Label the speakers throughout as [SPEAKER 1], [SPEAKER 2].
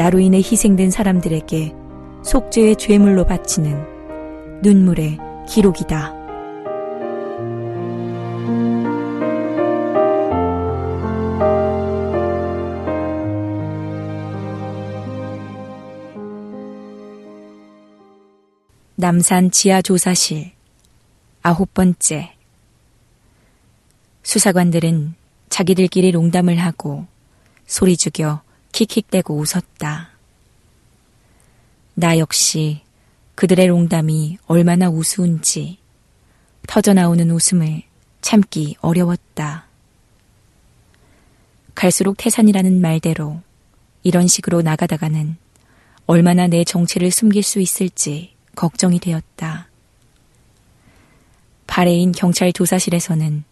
[SPEAKER 1] 나로 인해 희생된 사람들에게 속죄의 죄물로 바치는 눈물의 기록이다. 남산 지하조사실 아홉 번째 수사관들은 자기들끼리 농담을 하고 소리 죽여 킥킥대고 웃었다. 나 역시 그들의 농담이 얼마나 우스운지 터져나오는 웃음을 참기 어려웠다. 갈수록 태산이라는 말대로 이런 식으로 나가다가는 얼마나 내 정체를 숨길 수 있을지 걱정이 되었다. 발해인 경찰 조사실에서는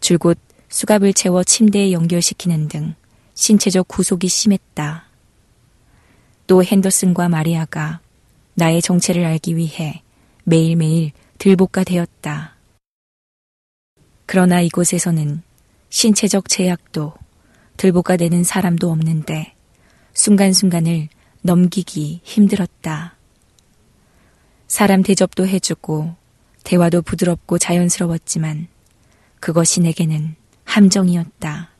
[SPEAKER 1] 줄곧 수갑을 채워 침대에 연결시키는 등 신체적 구속이 심했다. 또 핸더슨과 마리아가 나의 정체를 알기 위해 매일매일 들볶아 되었다. 그러나 이곳에서는 신체적 제약도 들볶아 되는 사람도 없는데 순간순간을 넘기기 힘들었다. 사람 대접도 해주고 대화도 부드럽고 자연스러웠지만 그것이 내게는 함정이었다.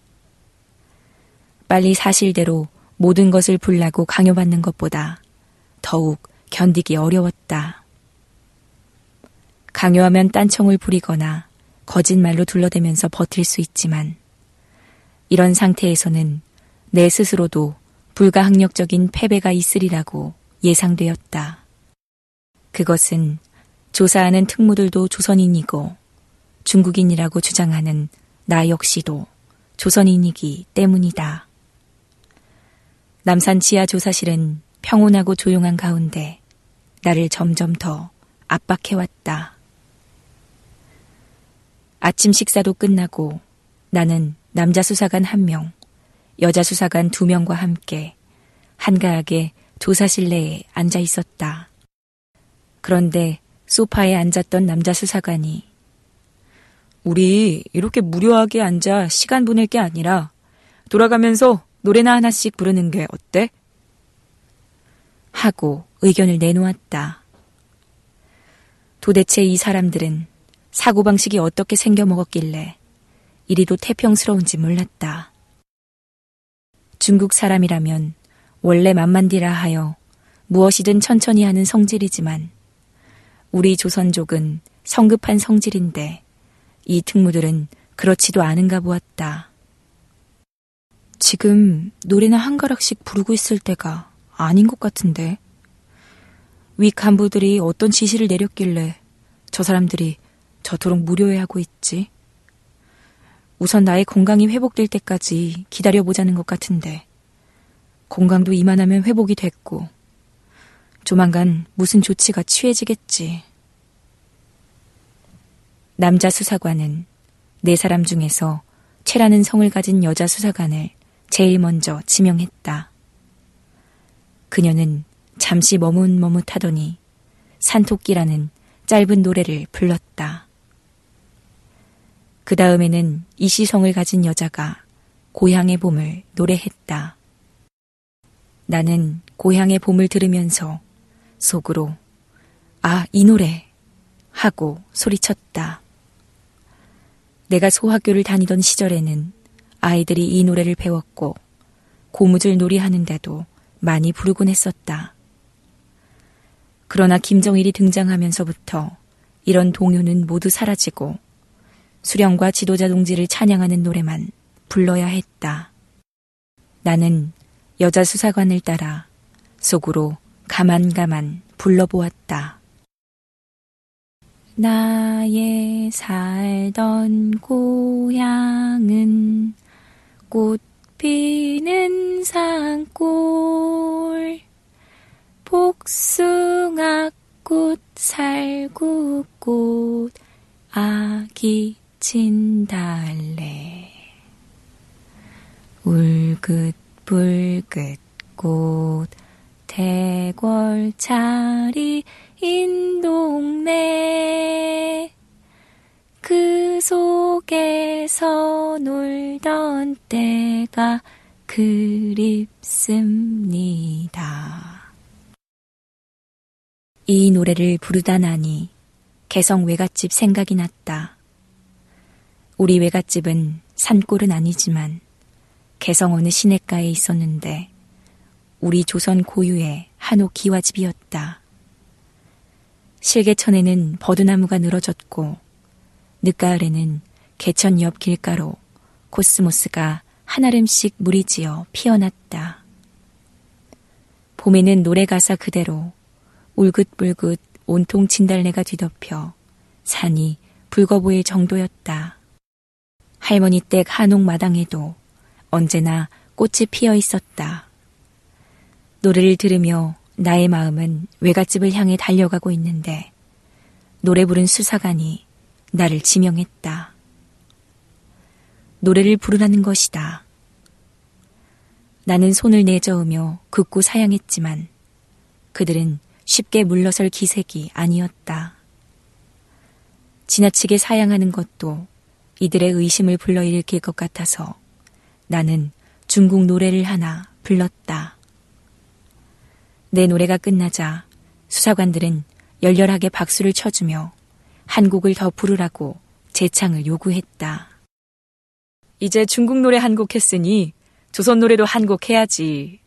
[SPEAKER 1] 빨리 사실대로 모든 것을 불라고 강요받는 것보다 더욱 견디기 어려웠다. 강요하면 딴청을 부리거나 거짓말로 둘러대면서 버틸 수 있지만 이런 상태에서는 내 스스로도 불가항력적인 패배가 있으리라고 예상되었다. 그것은 조사하는 특무들도 조선인이고 중국인이라고 주장하는 나 역시도 조선인이기 때문이다. 남산 지하 조사실은 평온하고 조용한 가운데 나를 점점 더 압박해왔다. 아침 식사도 끝나고 나는 남자 수사관 한 명, 여자 수사관 두 명과 함께 한가하게 조사실 내에 앉아 있었다. 그런데 소파에 앉았던 남자 수사관이 우리 이렇게 무료하게 앉아 시간 보낼 게 아니라 돌아가면서 노래나 하나씩 부르는 게 어때? 하고 의견을 내놓았다. 도대체 이 사람들은 사고방식이 어떻게 생겨먹었길래 이리도 태평스러운지 몰랐다. 중국 사람이라면 원래 만만디라 하여 무엇이든 천천히 하는 성질이지만 우리 조선족은 성급한 성질인데 이 특무들은 그렇지도 않은가 보았다. 지금 노래나 한 가락씩 부르고 있을 때가 아닌 것 같은데. 위 간부들이 어떤 지시를 내렸길래 저 사람들이 저토록 무료해 하고 있지? 우선 나의 건강이 회복될 때까지 기다려보자는 것 같은데. 건강도 이만하면 회복이 됐고, 조만간 무슨 조치가 취해지겠지. 남자 수사관은 네 사람 중에서 채라는 성을 가진 여자 수사관을 제일 먼저 지명했다. 그녀는 잠시 머뭇머뭇하더니 산토끼라는 짧은 노래를 불렀다. 그 다음에는 이 시성을 가진 여자가 고향의 봄을 노래했다. 나는 고향의 봄을 들으면서 속으로 아, 이 노래 하고 소리쳤다. 내가 소학교를 다니던 시절에는 아이들이 이 노래를 배웠고 고무줄 놀이 하는데도 많이 부르곤 했었다. 그러나 김정일이 등장하면서부터 이런 동요는 모두 사라지고 수령과 지도자 동지를 찬양하는 노래만 불러야 했다. 나는 여자 수사관을 따라 속으로 가만가만 불러보았다. 나의 살던 고향은 꽃 피는 산골 복숭아꽃 살구꽃 아기 진달래. 울긋불긋 꽃 대궐차리 인동네 그 속에서 놀던 때가 그립습니다. 이 노래를 부르다 나니 개성 외갓집 생각이 났다. 우리 외갓집은 산골은 아니지만 개성 어느 시냇가에 있었는데 우리 조선 고유의 한옥 기와집이었다. 실개천에는 버드나무가 늘어졌고 늦가을에는 개천 옆 길가로 코스모스가 한아름씩 무리지어 피어났다. 봄에는 노래 가사 그대로 울긋불긋 온통 진달래가 뒤덮여 산이 붉어 보일 정도였다. 할머니 댁 한옥 마당에도 언제나 꽃이 피어 있었다. 노래를 들으며 나의 마음은 외갓집을 향해 달려가고 있는데 노래 부른 수사관이 나를 지명했다. 노래를 부르라는 것이다. 나는 손을 내저으며 긋고 사양했지만 그들은 쉽게 물러설 기색이 아니었다. 지나치게 사양하는 것도 이들의 의심을 불러일으킬 것 같아서 나는 중국 노래를 하나 불렀다. 내 노래가 끝나자 수사관들은 열렬하게 박수를 쳐주며 한 곡을 더 부르라고 재창을 요구했다. 이제 중국 노래 한 곡 했으니 조선 노래도 한 곡 해야지.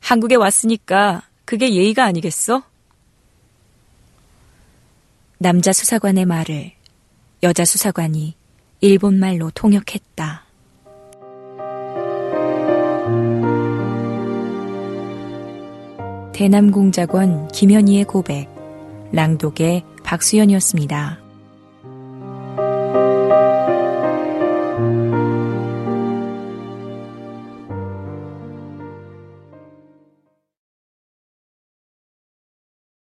[SPEAKER 1] 한국에 왔으니까 그게 예의가 아니겠어? 남자 수사관의 말을 여자 수사관이 일본말로 통역했다. 대남공작원 김현희의 고백, 랑독의 박수연이었습니다.